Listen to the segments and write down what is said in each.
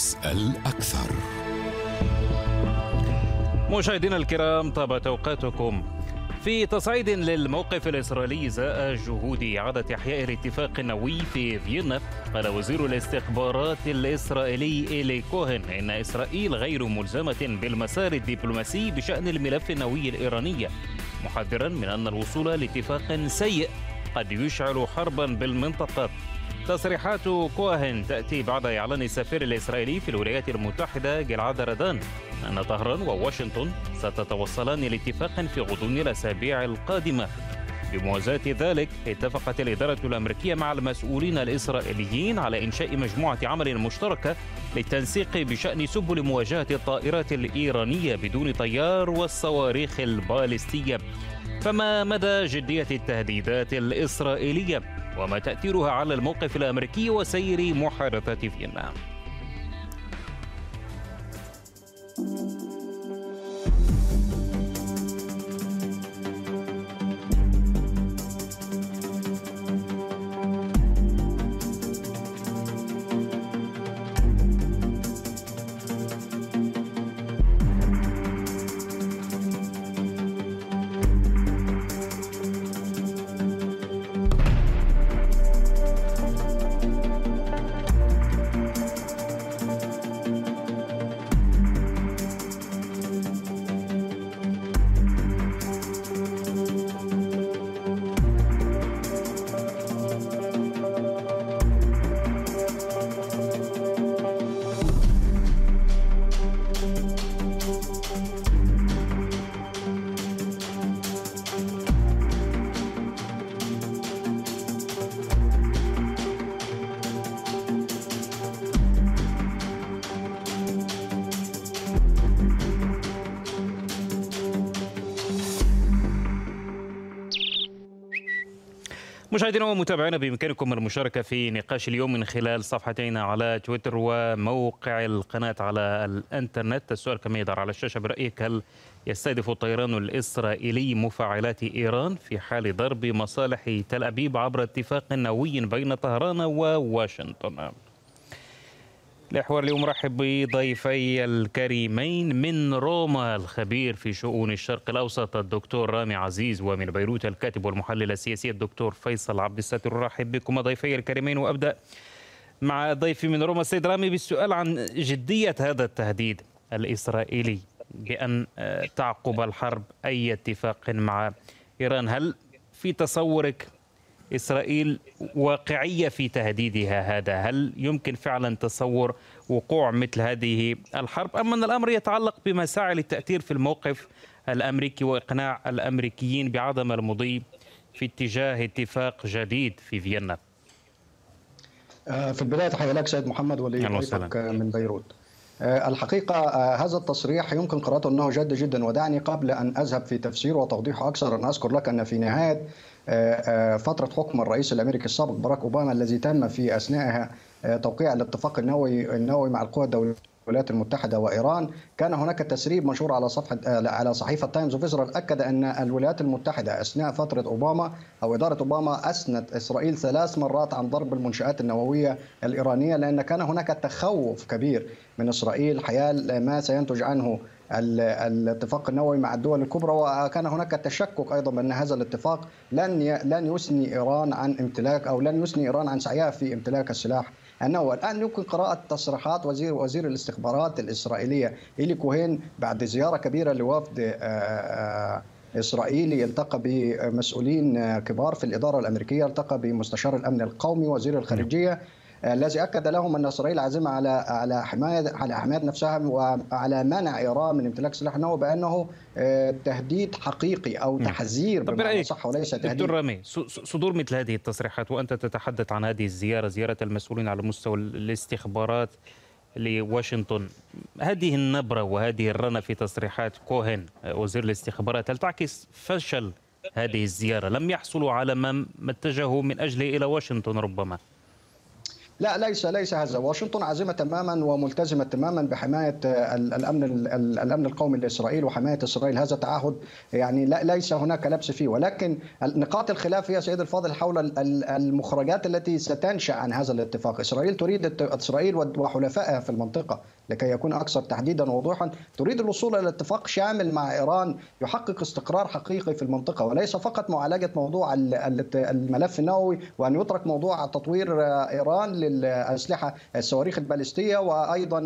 اسأل أكثر. مشاهدينا الكرام طابت أوقاتكم. في تصعيد للموقف الإسرائيلي زاء جهود إعادة إحياء الاتفاق النووي في فيينا. قال وزير الاستخبارات الإسرائيلي إيلي كوهن إن إسرائيل غير ملزمة بالمسار الدبلوماسي بشأن الملف النووي الإيراني محذرا من أن الوصول لاتفاق سيء قد يشعل حربا بالمنطقة. تصريحات كوهن تأتي بعد إعلان السفير الإسرائيلي في الولايات المتحدة جلعاد ردان أن طهران وواشنطن ستتوصلان لاتفاق في غضون الأسابيع القادمة. بموازاة ذلك اتفقت الإدارة الأمريكية مع المسؤولين الإسرائيليين على إنشاء مجموعة عمل مشتركة للتنسيق بشأن سبل مواجهة الطائرات الإيرانية بدون طيار والصواريخ البالستية. فما مدى جدية التهديدات الإسرائيلية؟ وما تأثيرها على الموقف الأمريكي وسير محادثات فيينا. مشاهدينا ومتابعينا بإمكانكم المشاركة في نقاش اليوم من خلال صفحتين على تويتر وموقع القناة على الإنترنت. السؤال كما يظهر على الشاشة برأيك هل يستهدف الطيران الإسرائيلي مفاعلات إيران في حال ضرب مصالح تل أبيب عبر اتفاق نووي بين طهران وواشنطن؟ الحوار اليوم رحب بضيفي الكريمين من روما الخبير في شؤون الشرق الأوسط الدكتور رامي عزيز ومن بيروت الكاتب والمحلل السياسي الدكتور فيصل عبد الستر. رحب بكم ضيفي الكريمين. وأبدأ مع ضيفي من روما السيد رامي بالسؤال عن جدية هذا التهديد الإسرائيلي بأن تعقب الحرب أي اتفاق مع إيران. هل في تصورك إسرائيل واقعية في تهديدها هذا. هل يمكن فعلا تصور وقوع مثل هذه الحرب أم أن الأمر يتعلق بمساعي للتأثير في الموقف الأمريكي وإقناع الأمريكيين بعدم المضي في اتجاه اتفاق جديد في فيينا؟ في البداية تحية لك سيد محمد ولي من بيروت. الحقيقة هذا التصريح يمكن قراءته أنه جد جدا ودعني قبل أن أذهب في تفسيره وتوضيحه أكثر أن أذكر لك أن في نهاية فترة حكم الرئيس الأمريكي السابق باراك أوباما الذي تم في أثنائها توقيع الاتفاق النووي النووي مع القوى الدولية الولايات المتحدة وإيران. كان هناك تسريب منشور على صفحة على صحيفة تايمز أوف إسرائيل أكد أن الولايات المتحدة أثناء فترة أوباما أو إدارة أوباما اثنت إسرائيل ثلاث مرات عن ضرب المنشآت النووية الإيرانية لأن كان هناك تخوف كبير من إسرائيل. حيال ما سينتج عنه الاتفاق النووي مع الدول الكبرى وكان هناك تشكك أيضا بأن هذا الاتفاق لن لن يثني إيران عن امتلاك أو لن يثني إيران عن سعيها في امتلاك السلاح النووي. الآن يمكن قراءة تصريحات وزير وزير الاستخبارات الإسرائيلية إيلي كوهين بعد زيارة كبيرة لوفد إسرائيلي التقى بمسؤولين كبار في الإدارة الأمريكية التقى بمستشار الأمن القومي وزير الخارجية الذي أكد لهم أن إسرائيل عازمة على على حمايه على حماية نفسها وعلى منع إيران من امتلاك سلاح نووي بأنه تهديد حقيقي أو تحذير بمعنى صح وليس تهديد. دكتور رامي صدور مثل هذه التصريحات وأنت تتحدث عن هذه الزيارة زيارة المسؤولين على مستوى الاستخبارات لواشنطن هذه النبرة وهذه الرنة في تصريحات كوهن وزير الاستخبارات هل تعكس فشل هذه الزيارة؟ لم يحصلوا على ما اتجهوا من أجله إلى واشنطن ربما. لا ليس ليس هذا. واشنطن عازمة تماما وملتزمة تماما بحماية الأمن الأمن القومي لإسرائيل وحماية إسرائيل. هذا تعهد يعني ليس هناك لبس فيه. ولكن نقاط الخلاف هي سيد الفاضل حول المخرجات التي ستنشأ عن هذا الاتفاق. إسرائيل تريد إسرائيل وحلفائها في المنطقة. لكي يكون أكثر تحديدا ووضوحا تريد الوصول إلى اتفاق شامل مع إيران يحقق استقرار حقيقي في المنطقة وليس فقط معالجة موضوع الملف النووي وأن يترك موضوع تطوير إيران للأسلحة الصواريخ البالستية وأيضا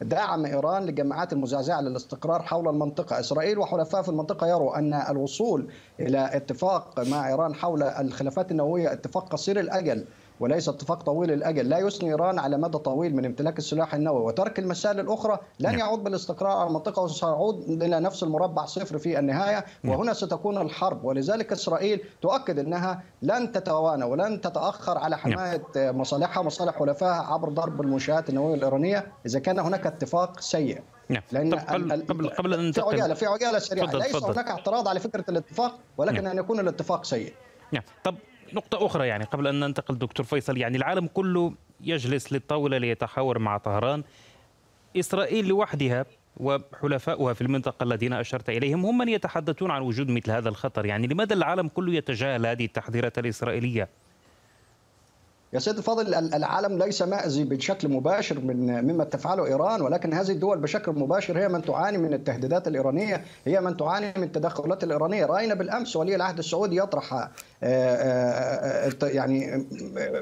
دعم إيران للجماعات المزعزعة للاستقرار حول المنطقة، إسرائيل وحلفائها في المنطقة يروا أن الوصول إلى اتفاق مع إيران حول الخلافات النووية اتفاق قصير الأجل. وليس اتفاق طويل الأجل. لا يثني إيران على مدى طويل من امتلاك السلاح النووي وترك المسائل الأخرى. لن يعود بالاستقرار على المنطقة وسيعود إلى نفس المربع صفر في النهاية. وهنا ستكون الحرب. ولذلك إسرائيل تؤكد إنها لن تتوانى ولن تتأخر على حماية مصالحها ومصالح حلفائها عبر ضرب المنشآت النوويه الإيرانية. إذا كان هناك اتفاق سيء. نعم. لأن قبل قبل قبل أن في عجالة في عجالة سريعة. ليس فضل. هناك اعتراض على فكرة الاتفاق ولكن نعم. أن يكون الاتفاق سيء. نعم. طب نقطة أخرى يعني قبل أن ننتقل دكتور فيصل يعني العالم كله يجلس للطاولة ليتحاور مع طهران. إسرائيل لوحدها وحلفاؤها في المنطقة الذين أشرت إليهم هم من يتحدثون عن وجود مثل هذا الخطر. يعني لماذا العالم كله يتجاهل هذه التحذيرات الإسرائيلية؟ يا سيد الفاضل العالم ليس مأزي بشكل مباشر من مما تفعله إيران ولكن هذه الدول بشكل مباشر هي من تعاني من التهديدات الإيرانية، هي من تعاني من التدخلات الإيرانية، رأينا بالأمس ولي العهد السعودي يطرح آه، آه، آه، يعني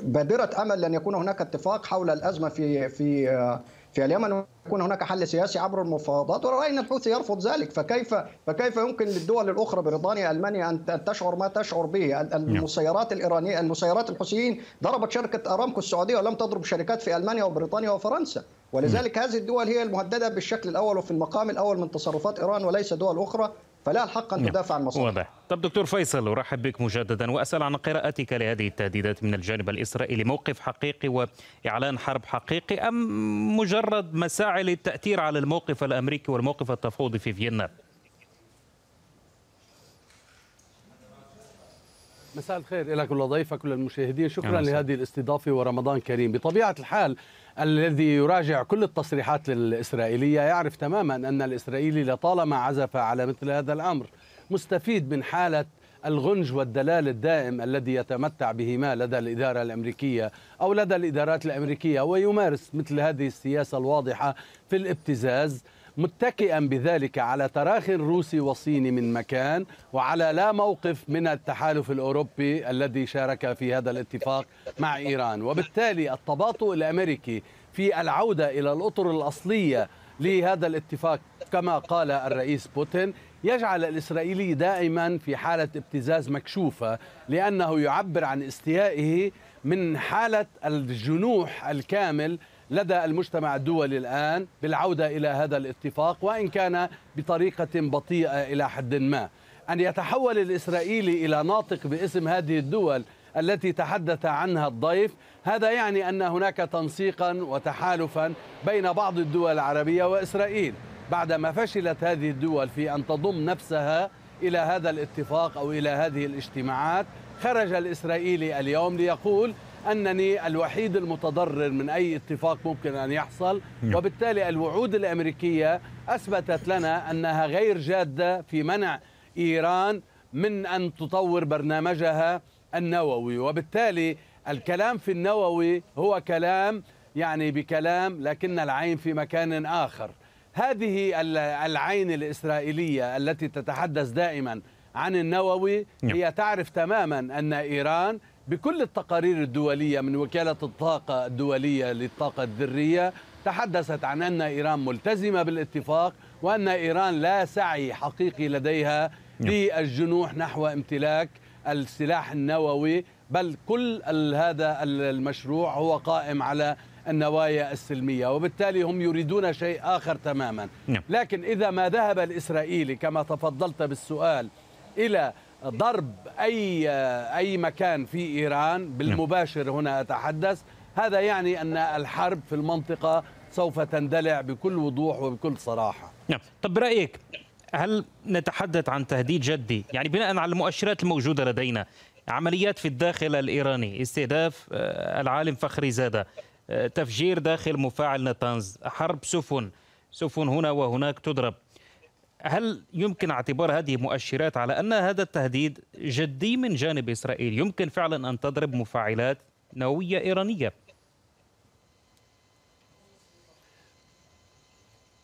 بادرة أمل لن يكون هناك اتفاق حول الأزمة في في في اليمن يكون هناك حل سياسي عبر المفاوضات ورأينا الحوثي يرفض ذلك؟ فكيف فكيف يمكن للدول الأخرى بريطانيا ألمانيا أن تشعر ما تشعر به؟ المسيرات الإيرانية المسيرات الحوثيين ضربت شركة أرامكو السعودية ولم تضرب شركات في ألمانيا وبريطانيا وفرنسا. ولذلك هذه الدول هي المهددة بالشكل الأول وفي المقام الأول من تصرفات إيران وليس دول أخرى. فلا الحق أن تدافع عن مصالحها واضح. طب دكتور فيصل أرحب بك مجددا. وأسأل عن قراءتك لهذه التهديدات من الجانب الإسرائيلي. موقف حقيقي وإعلان حرب حقيقي أم مجرد مساعي للتأثير على الموقف الأمريكي والموقف التفاوضي في فيينا؟ مساء الخير لك ولضيفك وللمشاهدين. شكرا لهذه الاستضافة ورمضان كريم. بطبيعة الحال الذي يراجع كل التصريحات الإسرائيلية يعرف تماما أن الإسرائيلي لطالما عزف على مثل هذا الأمر مستفيد من حالة الغنج والدلال الدائم الذي يتمتع بهما لدى الإدارة الأمريكية أو لدى الإدارات الأمريكية ويمارس مثل هذه السياسة الواضحة في الابتزاز. متكئا بذلك على تراخ روسي وصيني من مكان وعلى لا موقف من التحالف الأوروبي الذي شارك في هذا الاتفاق مع إيران. وبالتالي التباطؤ الأمريكي في العودة إلى الأطر الأصلية لهذا الاتفاق كما قال الرئيس بوتين يجعل الإسرائيلي دائما في حالة ابتزاز مكشوفة لأنه يعبر عن استيائه من حالة الجنوح الكامل لدى المجتمع الدولي الآن بالعودة إلى هذا الاتفاق وإن كان بطريقة بطيئة إلى حد ما. أن يتحول الإسرائيلي إلى ناطق باسم هذه الدول التي تحدث عنها الضيف هذا يعني أن هناك تنسيقا وتحالفا بين بعض الدول العربية وإسرائيل. بعدما فشلت هذه الدول في أن تضم نفسها إلى هذا الاتفاق أو إلى هذه الاجتماعات خرج الإسرائيلي اليوم ليقول أنني الوحيد المتضرر من أي اتفاق ممكن أن يحصل نعم. وبالتالي الوعود الأمريكية أثبتت لنا أنها غير جادة في منع إيران من أن تطور برنامجها النووي وبالتالي الكلام في النووي هو كلام يعني بكلام لكن العين في مكان آخر هذه العين الإسرائيلية التي تتحدث دائما عن النووي نعم. هي تعرف تماما أن إيران بكل التقارير الدولية من وكالة الطاقة الدولية للطاقة الذرية تحدثت عن أن إيران ملتزمة بالاتفاق وأن إيران لا سعي حقيقي لديها نعم. للجنوح نحو امتلاك السلاح النووي بل كل هذا المشروع هو قائم على النوايا السلمية وبالتالي هم يريدون شيء آخر تماما نعم. لكن إذا ما ذهب الإسرائيلي كما تفضلت بالسؤال إلى ضرب أي أي مكان في إيران بالمباشر هنا أتحدث. هذا يعني أن الحرب في المنطقة سوف تندلع بكل وضوح وبكل صراحة. نعم. طب برأيك هل نتحدث عن تهديد جدي؟ يعني بناء على المؤشرات الموجودة لدينا عمليات في الداخل الإيراني استهداف العالم فخري زادة تفجير داخل مفاعل نتانز حرب سفن سفن هنا وهناك تضرب. هل يمكن اعتبار هذه مؤشرات على أن هذا التهديد جدي من جانب إسرائيل؟ يمكن فعلا أن تضرب مفاعلات نووية إيرانية.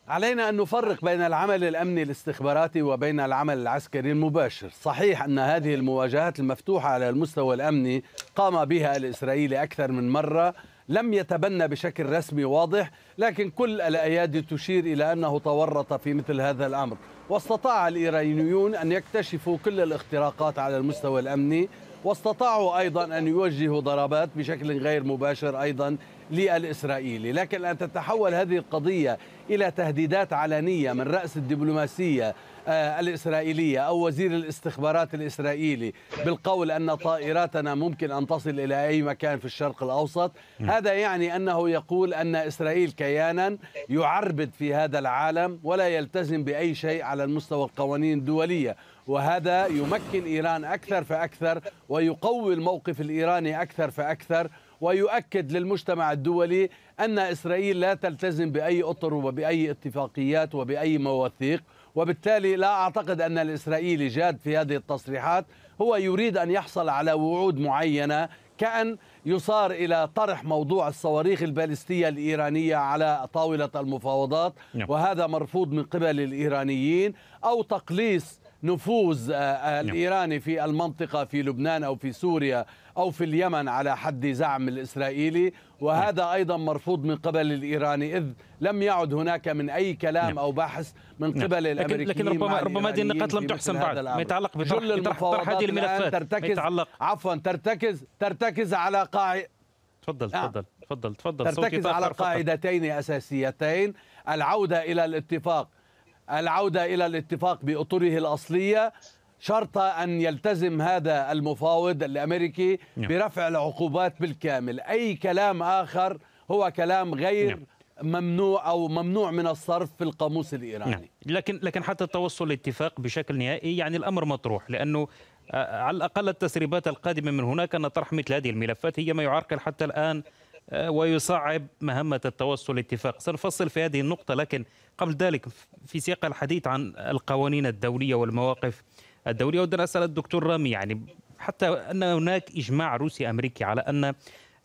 علينا أن نفرق بين العمل الأمني الاستخباراتي وبين العمل العسكري المباشر. صحيح أن هذه المواجهات المفتوحة على المستوى الأمني قام بها الإسرائيلي أكثر من مرة لم يتبنى بشكل رسمي واضح لكن كل الأيادي تشير إلى أنه تورط في مثل هذا الأمر. واستطاع الإيرانيون أن يكتشفوا كل الاختراقات على المستوى الأمني واستطاعوا أيضا أن يوجهوا ضربات بشكل غير مباشر أيضا للإسرائيلي. لكن أن تتحول هذه القضية إلى تهديدات علنية من رأس الدبلوماسية الإسرائيلية أو وزير الاستخبارات الإسرائيلي بالقول أن طائراتنا ممكن أن تصل إلى أي مكان في الشرق الأوسط. هذا يعني أنه يقول أن إسرائيل كيانا يعربد في هذا العالم ولا يلتزم بأي شيء على المستوى القوانين الدولية وهذا يمكن إيران أكثر فأكثر ويقوي الموقف الإيراني أكثر فأكثر ويؤكد للمجتمع الدولي أن إسرائيل لا تلتزم بأي أطر وبأي اتفاقيات وبأي مواثيق. وبالتالي لا أعتقد أن الإسرائيلي جاد في هذه التصريحات هو يريد أن يحصل على وعود معينة كأن يصار إلى طرح موضوع الصواريخ البالستية الإيرانية على طاولة المفاوضات نعم. وهذا مرفوض من قبل الإيرانيين أو تقليص نفوذ آه، آه، نعم. الإيراني في المنطقة في لبنان أو في سوريا أو في اليمن على حد زعم الإسرائيلي وهذا نعم. أيضا مرفوض من قبل الإيراني إذ لم يعد هناك من أي كلام نعم. أو بحث من قبل. الأمريكيين لكن ربما ربما هذه النقاط لم تحسم بعد ما يتعلق بطرح هذه الملفات ترتكز يتعلق عفوا ترتكز ترتكز على قاعدة تفضل تفضل تفضل تفضل ترتكز على قاعدتين أساسيتين العودة إلى الاتفاق العودة إلى الاتفاق بأطره الأصلية شرط أن يلتزم هذا المفاوض الأمريكي نعم. برفع العقوبات بالكامل أي كلام آخر هو كلام غير نعم. ممنوع أو ممنوع من الصرف في القاموس الإيراني نعم. لكن لكن حتى التوصل لاتفاق بشكل نهائي يعني الأمر مطروح لأنه آه، على الأقل التسريبات القادمة من هناك أن طرح مثل هذه الملفات هي ما يعرقل حتى الآن ويصعب مهمة التوصل لاتفاق. سنفصل في هذه النقطة لكن قبل ذلك في سياق الحديث عن القوانين الدولية والمواقف الدولية ودنا أسأل الدكتور رامي يعني حتى أن هناك إجماع روسي أمريكي على أن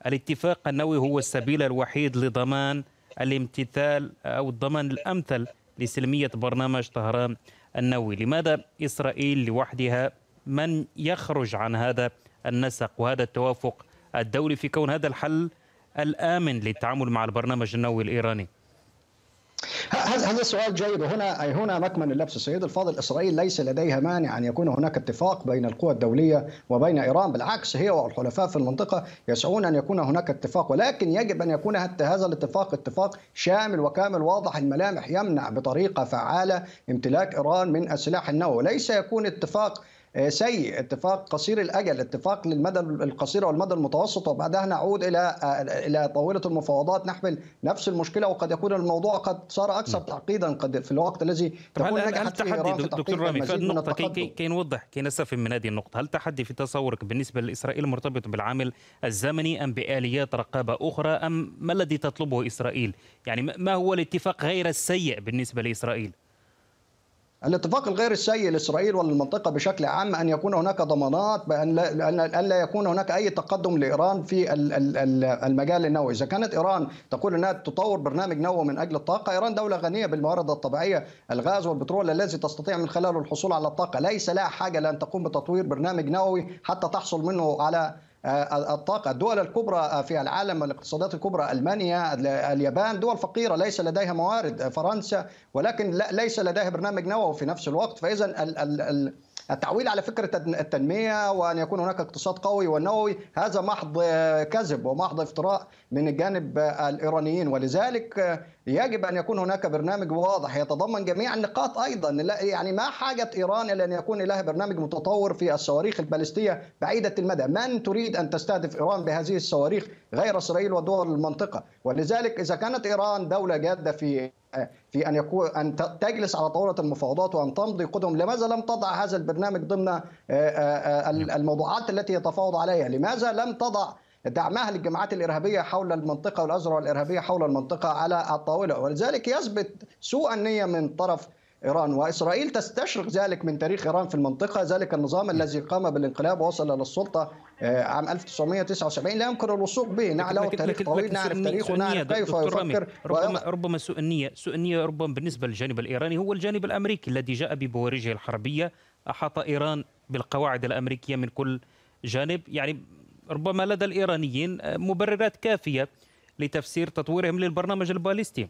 الاتفاق النووي هو السبيل الوحيد لضمان الامتثال أو الضمان الأمثل لسلمية برنامج طهران النووي. لماذا إسرائيل لوحدها من يخرج عن هذا النسق وهذا التوافق الدولي في كون هذا الحل الآمن للتعامل مع البرنامج النووي الإيراني؟ هذا سؤال جيد. وهنا هنا مكمن اللبس. السيد الفاضل إسرائيل ليس لديها مانع أن يكون هناك اتفاق بين القوى الدولية وبين إيران. بالعكس هي والحلفاء في المنطقة يسعون أن يكون هناك اتفاق ولكن يجب أن يكون هذا الاتفاق اتفاق شامل وكامل واضح الملامح يمنع بطريقة فعالة امتلاك إيران من السلاح النووي. ليس يكون اتفاق سيء اتفاق قصير الأجل اتفاق للمدى القصير والمدى المتوسط وبعدها نعود إلى آه، إلى طاولة المفاوضات. نحمل نفس المشكلة وقد يكون الموضوع قد صار أكثر تعقيدا قد في الوقت الذي تكون هل, هل تحدي دكتور رامي في النقطه كي, كي نوضح كي نستفهم من هذه النقطة. هل تحدي في تصورك بالنسبة لإسرائيل مرتبط بالعامل الزمني أم بآليات رقابة أخرى؟ أم ما الذي تطلبه إسرائيل؟ يعني ما هو الاتفاق غير السيء بالنسبة لإسرائيل؟ الاتفاق الغير السيء لإسرائيل وللمنطقة بشكل عام أن يكون هناك ضمانات بأن لا, أن لا يكون هناك أي تقدم لإيران في المجال النووي، إذا كانت إيران تقول إنها تطور برنامج نووي من أجل الطاقة، إيران دولة غنية بالموارد الطبيعية، الغاز والبترول الذي تستطيع من خلاله الحصول على الطاقة، ليس لها حاجة لأن تقوم بتطوير برنامج نووي حتى تحصل منه على آه، الطاقة. الدول الكبرى آه، في العالم الاقتصادات الكبرى ألمانيا اليابان دول فقيرة ليس لديها موارد. آه، فرنسا ولكن ليس لديها برنامج نووي في نفس الوقت. فإذا التعويل على فكرة التنمية وأن يكون هناك اقتصاد قوي ونووي هذا محض كذب ومحض افتراء من الجانب الإيرانيين. ولذلك يجب أن يكون هناك برنامج واضح يتضمن جميع النقاط أيضا. يعني ما حاجة إيران إلى أن يكون لها برنامج متطور في الصواريخ البالستية بعيدة المدى، من تريد أن تستهدف إيران بهذه الصواريخ غير إسرائيل ودول المنطقة، ولذلك إذا كانت إيران دولة جادة في في أن يكون أن تجلس على طاولة المفاوضات وأن تمضي قدم لماذا لم تضع هذا البرنامج ضمن الموضوعات التي يتفاوض عليها؟ لماذا لم تضع دعمها للجماعات الإرهابية حول المنطقة والازرع الإرهابية حول المنطقة على الطاولة. ولذلك يثبت سوء النية من طرف إيران. وإسرائيل تستشرق ذلك من تاريخ إيران في المنطقة. ذلك النظام الذي قام بالانقلاب ووصل للسلطه آه، عام 1979 لا يمكن الوثوق به. له تاريخ طويل. نعرف تاريخه. نعرف كيف يفكر. ربما ربما سوء النيه سوء النية ربما بالنسبة للجانب الإيراني. هو الجانب الأمريكي الذي جاء ببوارجه الحربية أحاط إيران بالقواعد الأمريكية من كل جانب. يعني ربما لدى الإيرانيين مبررات كافية لتفسير تطويرهم للبرنامج الباليستي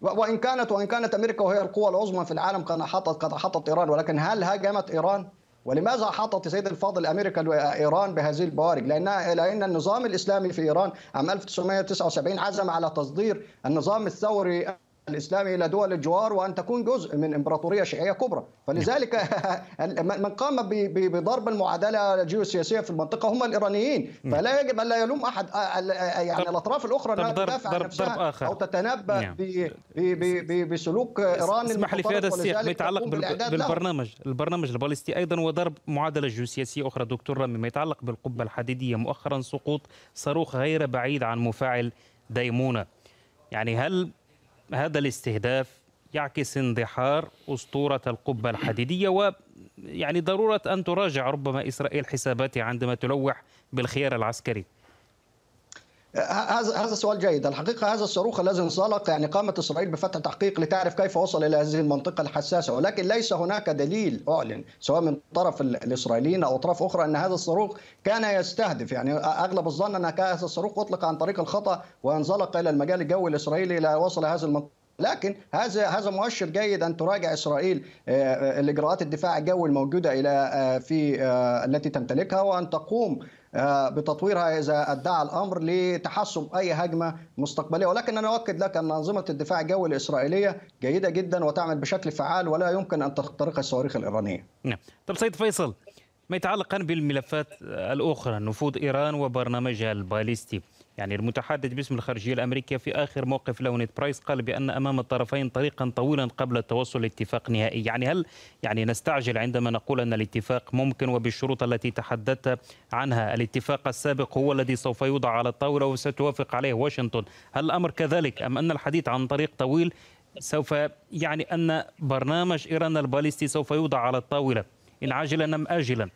وإن كانت وإن كانت أمريكا وهي القوى العظمى في العالم قد احاطت قد احاطت إيران ولكن هل هاجمت إيران؟ ولماذا احاطت سيد الفاضل أمريكا وايران بهذه البوارج؟ لأن لأن النظام الإسلامي في إيران عام 1979 عزم على تصدير النظام الثوري الاسلامي إلى دول الجوار وأن تكون جزء من إمبراطورية شيعية كبرى، فلذلك من قام بضرب المعادلة الجيوسياسية في المنطقة هم الإيرانيين، فلا يجب أن لا يلوم أحد. يعني الأطراف الأخرى أنها تدافع عن نفسها أو تتنبأ نعم. بسلوك إيران اسمح لي في هذا السياق ما يتعلق بالبرنامج، البرنامج البالستي أيضا وضرب معادلة جيوسياسية أخرى. دكتور رامي ما يتعلق بالقبة الحديدية مؤخرا سقوط صاروخ غير بعيد عن مفاعل ديمونة. يعني هل هذا الاستهداف يعكس اندحار أسطورة القبة الحديدية ويعني ضرورة أن تراجع ربما إسرائيل حساباتها عندما تلوح بالخيار العسكري. هذا هذا سؤال جيد، الحقيقة هذا الصاروخ الذي انزلق يعني قامت إسرائيل بفتح تحقيق لتعرف كيف وصل إلى هذه المنطقة الحساسة، ولكن ليس هناك دليل أعلن سواء من طرف الإسرائيليين أو اطراف أخرى أن هذا الصاروخ كان يستهدف، يعني أغلب الظن أن هذا الصاروخ أطلق عن طريق الخطأ وانزلق إلى المجال الجوي الإسرائيلي إلى وصل هذه المنطقة. لكن هذا هذا مؤشر جيد أن تراجع إسرائيل آه، الإجراءات الدفاع الجوي الموجودة إلى آه، في آه، التي تمتلكها وأن تقوم بتطويرها إذا أدعى الأمر لتحسب أي هجمة مستقبلية ولكن أنا أؤكد لك أن أنظمة الدفاع الجوي الإسرائيلية جيدة جدا وتعمل بشكل فعال ولا يمكن أن تخترق الصواريخ الإيرانية. نعم. طب سيد فيصل ما يتعلق بالملفات الأخرى نفوذ إيران وبرنامجها الباليستي يعني المتحدث باسم الخارجية الأمريكية في آخر موقف نيد برايس قال بأن أمام الطرفين طريقا طويلا قبل التوصل لاتفاق نهائي. يعني هل يعني نستعجل عندما نقول أن الاتفاق ممكن وبالشروط التي تحدثت عنها؟ الاتفاق السابق هو الذي سوف يوضع على الطاولة وستوافق عليه واشنطن. هل الأمر كذلك أم أن الحديث عن طريق طويل سوف يعني أن برنامج إيران الباليستي سوف يوضع على الطاولة إن عاجلا أم آجلا؟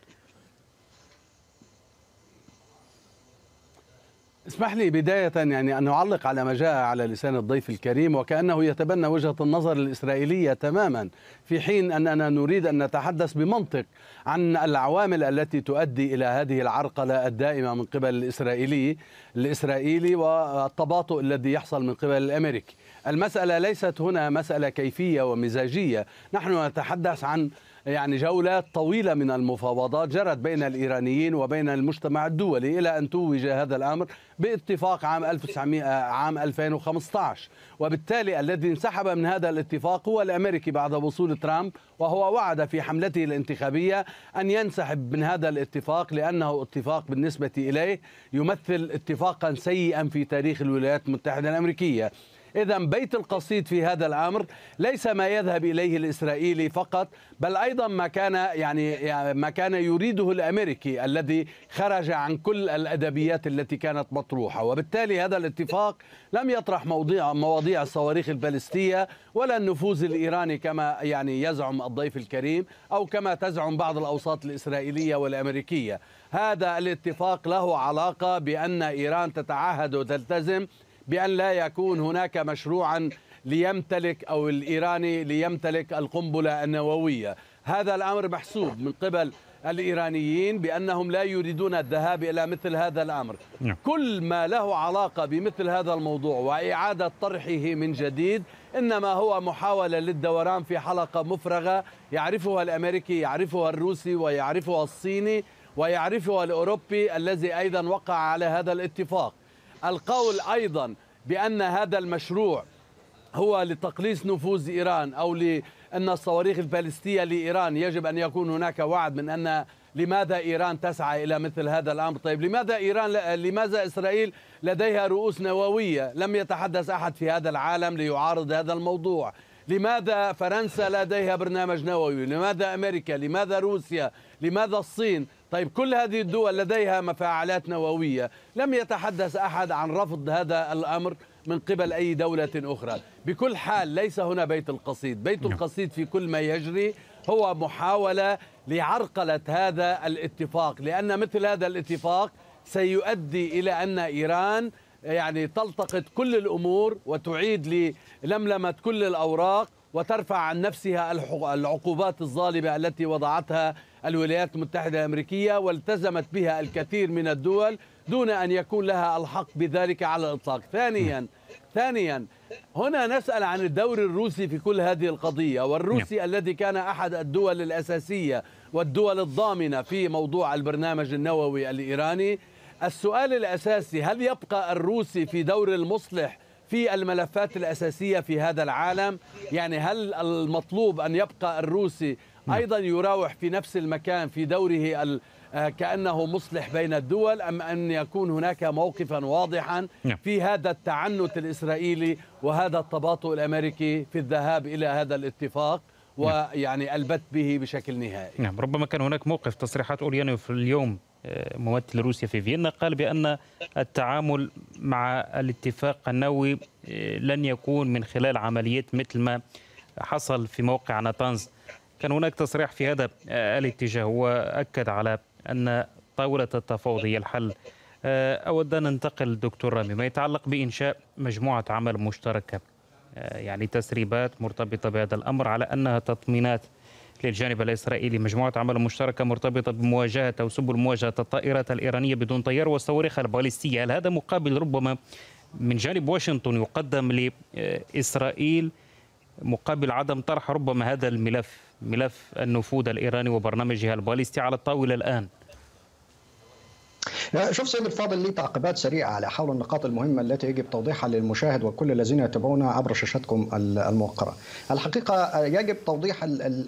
اسمح لي بداية يعني أن أعلق على ما جاء على لسان الضيف الكريم وكأنه يتبنى وجهة النظر الإسرائيلية تماما في حين أننا نريد أن نتحدث بمنطق عن العوامل التي تؤدي إلى هذه العرقلة الدائمة من قبل الإسرائيلي الإسرائيلي والتباطؤ الذي يحصل من قبل الأمريكي. المسألة ليست هنا مسألة كيفية ومزاجية. نحن نتحدث عن يعني جولات طويلة من المفاوضات جرت بين الإيرانيين وبين المجتمع الدولي إلى أن توج هذا الأمر باتفاق عام 1900 عام 2015 وبالتالي الذي انسحب من هذا الاتفاق هو الأمريكي بعد وصول ترامب وهو وعد في حملته الانتخابية أن ينسحب من هذا الاتفاق لأنه اتفاق بالنسبة إليه يمثل اتفاقا سيئا في تاريخ الولايات المتحدة الأمريكية. إذا بيت القصيد في هذا الأمر ليس ما يذهب إليه الإسرائيلي فقط بل أيضا ما كان يعني, يعني ما كان يريده الأمريكي الذي خرج عن كل الأدبيات التي كانت مطروحة. وبالتالي هذا الاتفاق لم يطرح مواضيع مواضيع الصواريخ البالستية ولا النفوذ الإيراني كما يعني يزعم الضيف الكريم أو كما تزعم بعض الأوساط الإسرائيلية والأمريكية. هذا الاتفاق له علاقة بأن إيران تتعهد وتلتزم بأن لا يكون هناك مشروعا ليمتلك أو الإيراني ليمتلك القنبلة النووية. هذا الأمر محسوب من قبل الإيرانيين بأنهم لا يريدون الذهاب إلى مثل هذا الأمر. نعم. كل ما له علاقة بمثل هذا الموضوع وإعادة طرحه من جديد إنما هو محاولة للدوران في حلقة مفرغة يعرفها الأمريكي يعرفها الروسي ويعرفها الصيني ويعرفها الأوروبي الذي أيضا وقع على هذا الاتفاق. القول أيضا بأن هذا المشروع هو لتقليص نفوذ إيران أو لأن الصواريخ البالستية لإيران يجب أن يكون هناك وعد من أن لماذا إيران تسعى إلى مثل هذا الأمر؟ طيب لماذا إيران لماذا إسرائيل لديها رؤوس نووية لم يتحدث أحد في هذا العالم ليعارض هذا الموضوع؟ لماذا فرنسا لديها برنامج نووي؟ لماذا أمريكا؟ لماذا روسيا؟ لماذا الصين؟ طيب كل هذه الدول لديها مفاعلات نووية. لم يتحدث أحد عن رفض هذا الأمر من قبل أي دولة أخرى. بكل حال ليس هنا بيت القصيد. بيت نعم. القصيد في كل ما يجري هو محاولة لعرقلة هذا الاتفاق. لأن مثل هذا الاتفاق سيؤدي إلى أن إيران يعني تلتقط كل الأمور وتعيد للملمة كل الأوراق. وترفع عن نفسها العقوبات الظالمة التي وضعتها الولايات المتحدة الأمريكية والتزمت بها الكثير من الدول دون أن يكون لها الحق بذلك على الإطلاق. ثانيا ثانيا هنا نسأل عن الدور الروسي في كل هذه القضية. والروسي نعم. الذي كان أحد الدول الأساسية والدول الضامنة في موضوع البرنامج النووي الإيراني. السؤال الأساسي هل يبقى الروسي في دور المصلح في الملفات الأساسية في هذا العالم يعني هل المطلوب أن يبقى الروسي نعم. أيضا يراوح في نفس المكان في دوره آه، كأنه مصلح بين الدول أم أن يكون هناك موقفا واضحا نعم. في هذا التعنت الإسرائيلي وهذا التباطؤ الأمريكي في الذهاب إلى هذا الاتفاق نعم. ويعني البت به بشكل نهائي نعم ربما كان هناك موقف تصريحات أوليانوف اليوم ممثل روسيا في فيينا قال بأن التعامل مع الاتفاق النووي آه، لن يكون من خلال عمليات مثل ما حصل في موقع ناتانز. كان هناك تصريح في هذا الاتجاه وأكد على أن طاولة التفاوض هي الحل. آه، أود أن ننتقل دكتور رامي ما يتعلق بإنشاء مجموعة عمل مشتركة؟ آه، يعني تسريبات مرتبطة بهذا الأمر على أنها تطمينات. للجانب الإسرائيلي. مجموعة عمل مشتركة مرتبطة بمواجهة أو سبل مواجهة الطائرات الإيرانية بدون طيار والصواريخ البالستية هل هذا مقابل ربما من جانب واشنطن يقدم لإسرائيل مقابل عدم طرح ربما هذا الملف ملف النفوذ الإيراني وبرنامجها الباليستي على الطاولة الآن؟ شوف سيد الفاضل لي تعقيبات سريعة على حول النقاط المهمة التي يجب توضيحها للمشاهد وكل الذين يتابعونا عبر شاشتكم الموقرة. الحقيقة يجب توضيح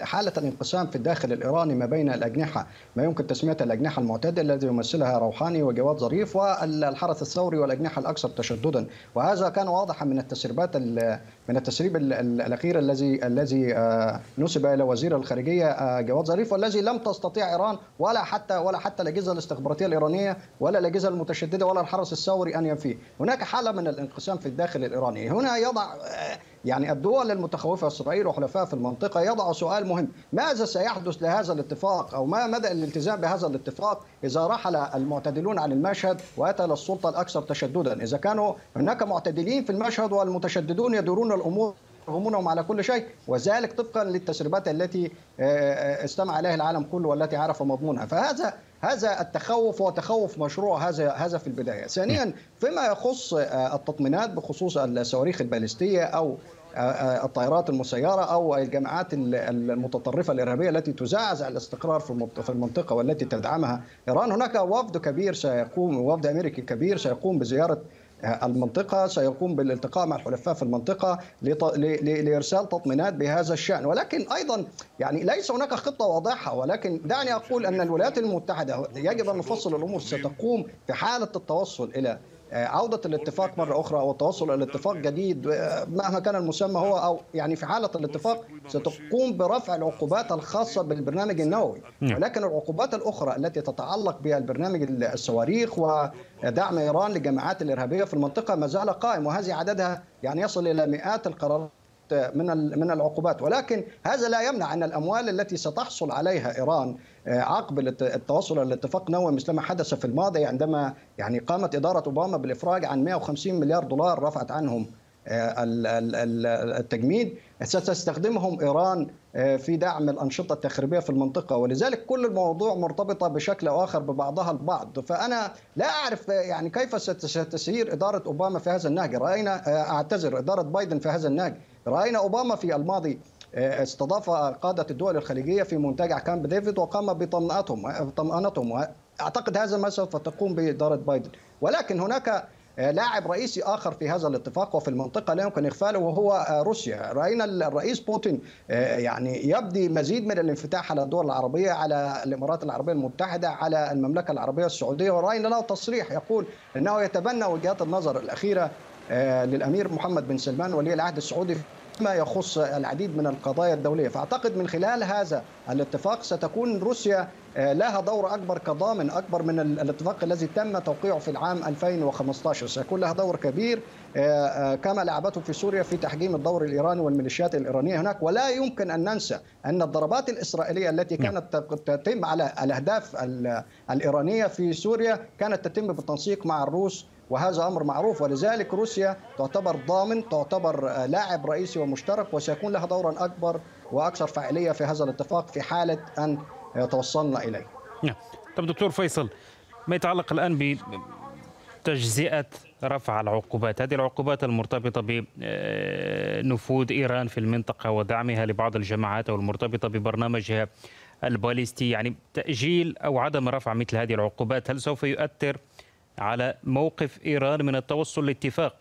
حالة الانقسام في الداخل الإيراني ما بين الأجنحة ما يمكن تسميتها الأجنحة المعتدله التي يمثلها روحاني وجواد ظريف والحرس الثوري والأجنحة الأكثر تشددا وهذا كان واضحا من التسريبات من التسريب الأخير الذي الذي آه، نسب إلى وزير الخارجية آه، جواد ظريف والذي لم تستطيع إيران ولا حتى ولا حتى الأجهزة الاستخباراتية الإيرانية ولا الأجهزة المتشددة ولا الحرس الثوري أن ينفيه، هناك حالة من الانقسام في الداخل الإيراني، هنا يضع آه، يعني الدول المتخوفة إسرائيل وحلفائها في المنطقة يضع سؤال مهم، ماذا سيحدث لهذا الاتفاق؟ أو ما مدى الالتزام بهذا الاتفاق إذا رحل المعتدلون عن المشهد وأتى للسلطه الأكثر تشددا، إذا كانوا هناك معتدلين في المشهد والمتشددون يدورون الأمور يفهمونهم على كل شيء وذلك طبقا للتسريبات التي آه، آه، استمع إليها العالم كله والتي عرف مضمونها. فهذا هذا التخوف هو تخوف مشروع هذا هذا في البداية. ثانيا فيما يخص آه، التطمينات بخصوص الصواريخ البالستيه أو الطائرات المسيرة أو الجماعات المتطرفة الإرهابية التي تزعزع الاستقرار في المنطقة والتي تدعمها إيران. هناك وفد كبير سيقوم وفد أمريكي كبير سيقوم بزيارة المنطقة سيقوم بالالتقاء مع الحلفاء في المنطقة لإرسال تطمينات بهذا الشأن. ولكن أيضا يعني ليس هناك خطة واضحة. ولكن دعني أقول أن الولايات المتحدة يجب أن نفصل الأمور. ستقوم في حالة التوصل إلى عودة الاتفاق مرة أخرى أو التوصل إلى اتفاق جديد مهما كان المسمى هو أو يعني في حالة الاتفاق ستقوم برفع العقوبات الخاصة بالبرنامج النووي. نعم. ولكن العقوبات الأخرى التي تتعلق بالبرنامج الصواريخ ودعم إيران للجماعات الإرهابية في المنطقة ما زال قائم وهذه عددها يعني يصل إلى مئات القرارات من من العقوبات. ولكن هذا لا يمنع أن الأموال التي ستحصل عليها إيران آه، عقب التوصل إلى اتفاق نووي مثل ما حدث في الماضي عندما يعني قامت إدارة أوباما بالإفراج عن 150 مليار دولار رفعت عنهم آه، التجميد. ستستخدمهم إيران آه، في دعم الأنشطة التخريبية في المنطقة. ولذلك كل الموضوع مرتبطة بشكل أو آخر ببعضها البعض. فأنا لا أعرف يعني كيف ستسير إدارة أوباما في هذا النهج. رأينا أعتذر إدارة بايدن في هذا النهج. رأينا أوباما في الماضي آه، استضاف قادة الدول الخليجية في منتجع كامب ديفيد وقام بطمأنتهم طمأنتهم أعتقد هذا ما سوف تقوم به إدارة بايدن. ولكن هناك لاعب رئيسي آخر في هذا الاتفاق وفي المنطقة لا يمكن إغفاله وهو روسيا. رأينا الرئيس بوتين يعني يبدي مزيد من الانفتاح على الدول العربية على الإمارات العربية المتحدة على المملكة العربية السعودية. ورأينا له تصريح يقول إنه يتبنى وجهات النظر الأخيرة للأمير محمد بن سلمان ولي العهد السعودي ما يخص العديد من القضايا الدولية. فأعتقد من خلال هذا الاتفاق ستكون روسيا لها دور أكبر كضامن أكبر من الاتفاق الذي تم توقيعه في العام 2015 سيكون لها دور كبير كما لعبته في سوريا في تحجيم الدور الإيراني والميليشيات الإيرانية هناك. ولا يمكن أن ننسى أن الضربات الإسرائيلية التي كانت تتم على الأهداف الإيرانية في سوريا كانت تتم بالتنسيق مع الروس وهذا أمر معروف ولذلك روسيا تعتبر ضامن تعتبر لاعب رئيسي ومشترك وسيكون لها دورا أكبر وأكثر فاعلية في هذا الاتفاق في حالة أن توصلنا إليه. نعم. طب دكتور فيصل ما يتعلق الآن بتجزئة رفع العقوبات، هذه العقوبات المرتبطة بنفوذ إيران في المنطقة ودعمها لبعض الجماعات أو المرتبطه ببرنامجها الباليستي، يعني تأجيل أو عدم رفع مثل هذه العقوبات هل سوف يؤثر على موقف إيران من التوصل لاتفاق.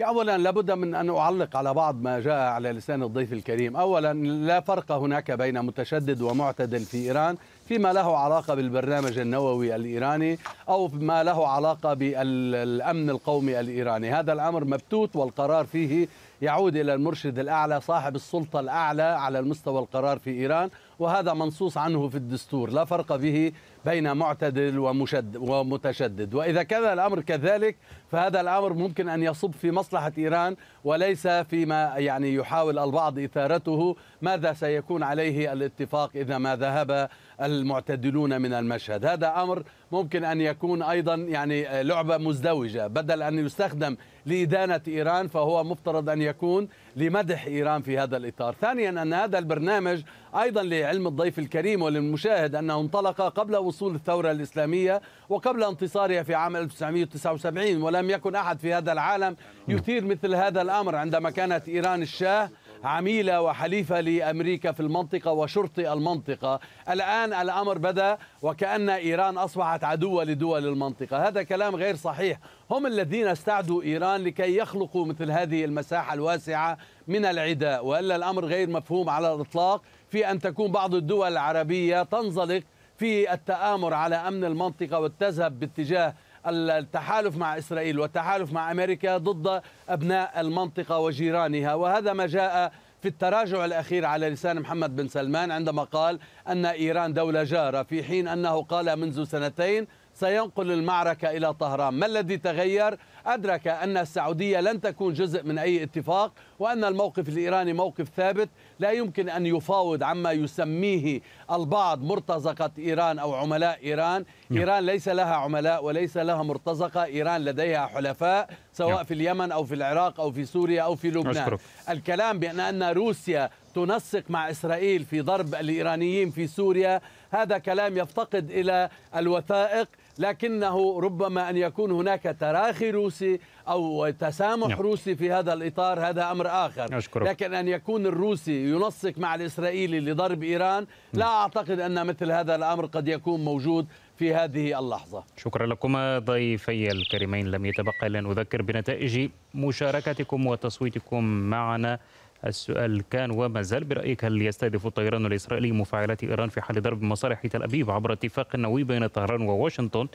اولا لابد من أن أعلق على بعض ما جاء على لسان الضيف الكريم. اولا لا فرق هناك بين متشدد ومعتدل في إيران فيما له علاقة بالبرنامج النووي الإيراني أو ما له علاقة بالأمن القومي الإيراني. هذا الأمر مبتوت والقرار فيه يعود إلى المرشد الأعلى صاحب السلطة الأعلى على المستوى القرار في إيران. وهذا منصوص عنه في الدستور لا فرق به بين معتدل ومشد ومتشدد. وإذا كان الأمر كذلك فهذا الأمر ممكن أن يصب في مصلحة إيران وليس فيما يعني يحاول البعض إثارته. ماذا سيكون عليه الاتفاق إذا ما ذهب المعتدلون من المشهد؟ هذا أمر ممكن أن يكون أيضا يعني لعبة مزدوجة. بدل أن يستخدم لإدانة إيران فهو مفترض أن يكون لمدح إيران في هذا الإطار. ثانيا أن هذا البرنامج أيضا لعلم الضيف الكريم وللمشاهد أنه انطلق قبل وصول الثورة الإسلامية وقبل انتصارها في عام 1979 ولم يكن أحد في هذا العالم يثير مثل هذا الأمر عندما كانت إيران الشاه عميلة وحليفة لأمريكا في المنطقة وشرطي المنطقة. الآن الأمر بدأ وكأن إيران أصبحت عدوة لدول المنطقة. هذا كلام غير صحيح. هم الذين استعدوا إيران لكي يخلقوا مثل هذه المساحة الواسعة من العداء. وإلا الأمر غير مفهوم على الإطلاق في أن تكون بعض الدول العربية تنزلق في التآمر على أمن المنطقة وتذهب باتجاه التحالف مع إسرائيل والتحالف مع أمريكا ضد أبناء المنطقة وجيرانها. وهذا ما جاء في التراجع الأخير على لسان محمد بن سلمان عندما قال أن إيران دولة جارة في حين أنه قال منذ سنتين سينقل المعركة إلى طهران ما الذي تغير؟ أدرك أن السعودية لن تكون جزء من أي اتفاق وأن الموقف الإيراني موقف ثابت لا يمكن أن يفاوض عما يسميه البعض مرتزقة إيران أو عملاء إيران نعم. إيران ليس لها عملاء وليس لها مرتزقة إيران لديها حلفاء سواء نعم. في اليمن أو في العراق أو في سوريا أو في لبنان أشكرك. الكلام بأن أن روسيا تنسق مع إسرائيل في ضرب الإيرانيين في سوريا هذا كلام يفتقد إلى الوثائق لكنه ربما أن يكون هناك تراخي روسي أو تسامح نعم. روسي في هذا الإطار هذا أمر آخر أشكرك. لكن أن يكون الروسي ينسق مع الإسرائيلي لضرب إيران لا نعم. أعتقد أن مثل هذا الأمر قد يكون موجود في هذه اللحظة شكرا لكما ضيفي الكريمين لم يتبقى إلا أن أذكر بنتائج مشاركتكم وتصويتكم معنا السؤال كان وما زال برأيك هل يستهدف الطيران الإسرائيلي مفاعلات إيران في حال ضرب مصالح تل أبيب عبر اتفاق نووي بين طهران وواشنطن؟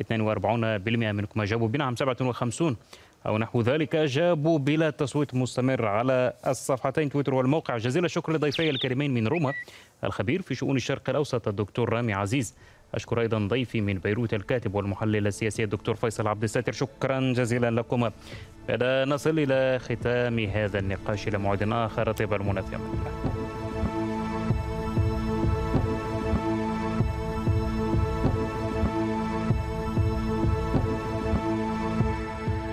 42% منكم أجابوا بنعم 57 أو نحو ذلك أجابوا بلا تصويت مستمر على الصفحتين تويتر والموقع. جزيل الشكر لضيفي الكريمين من روما الخبير في شؤون الشرق الأوسط الدكتور رامي عزيز. أشكر أيضا ضيفي من بيروت الكاتب والمحلل السياسي الدكتور فيصل عبد الساتر شكرا جزيلا لكم. بدا نصل إلى ختام هذا النقاش. إلى موعد آخر طيب المنى في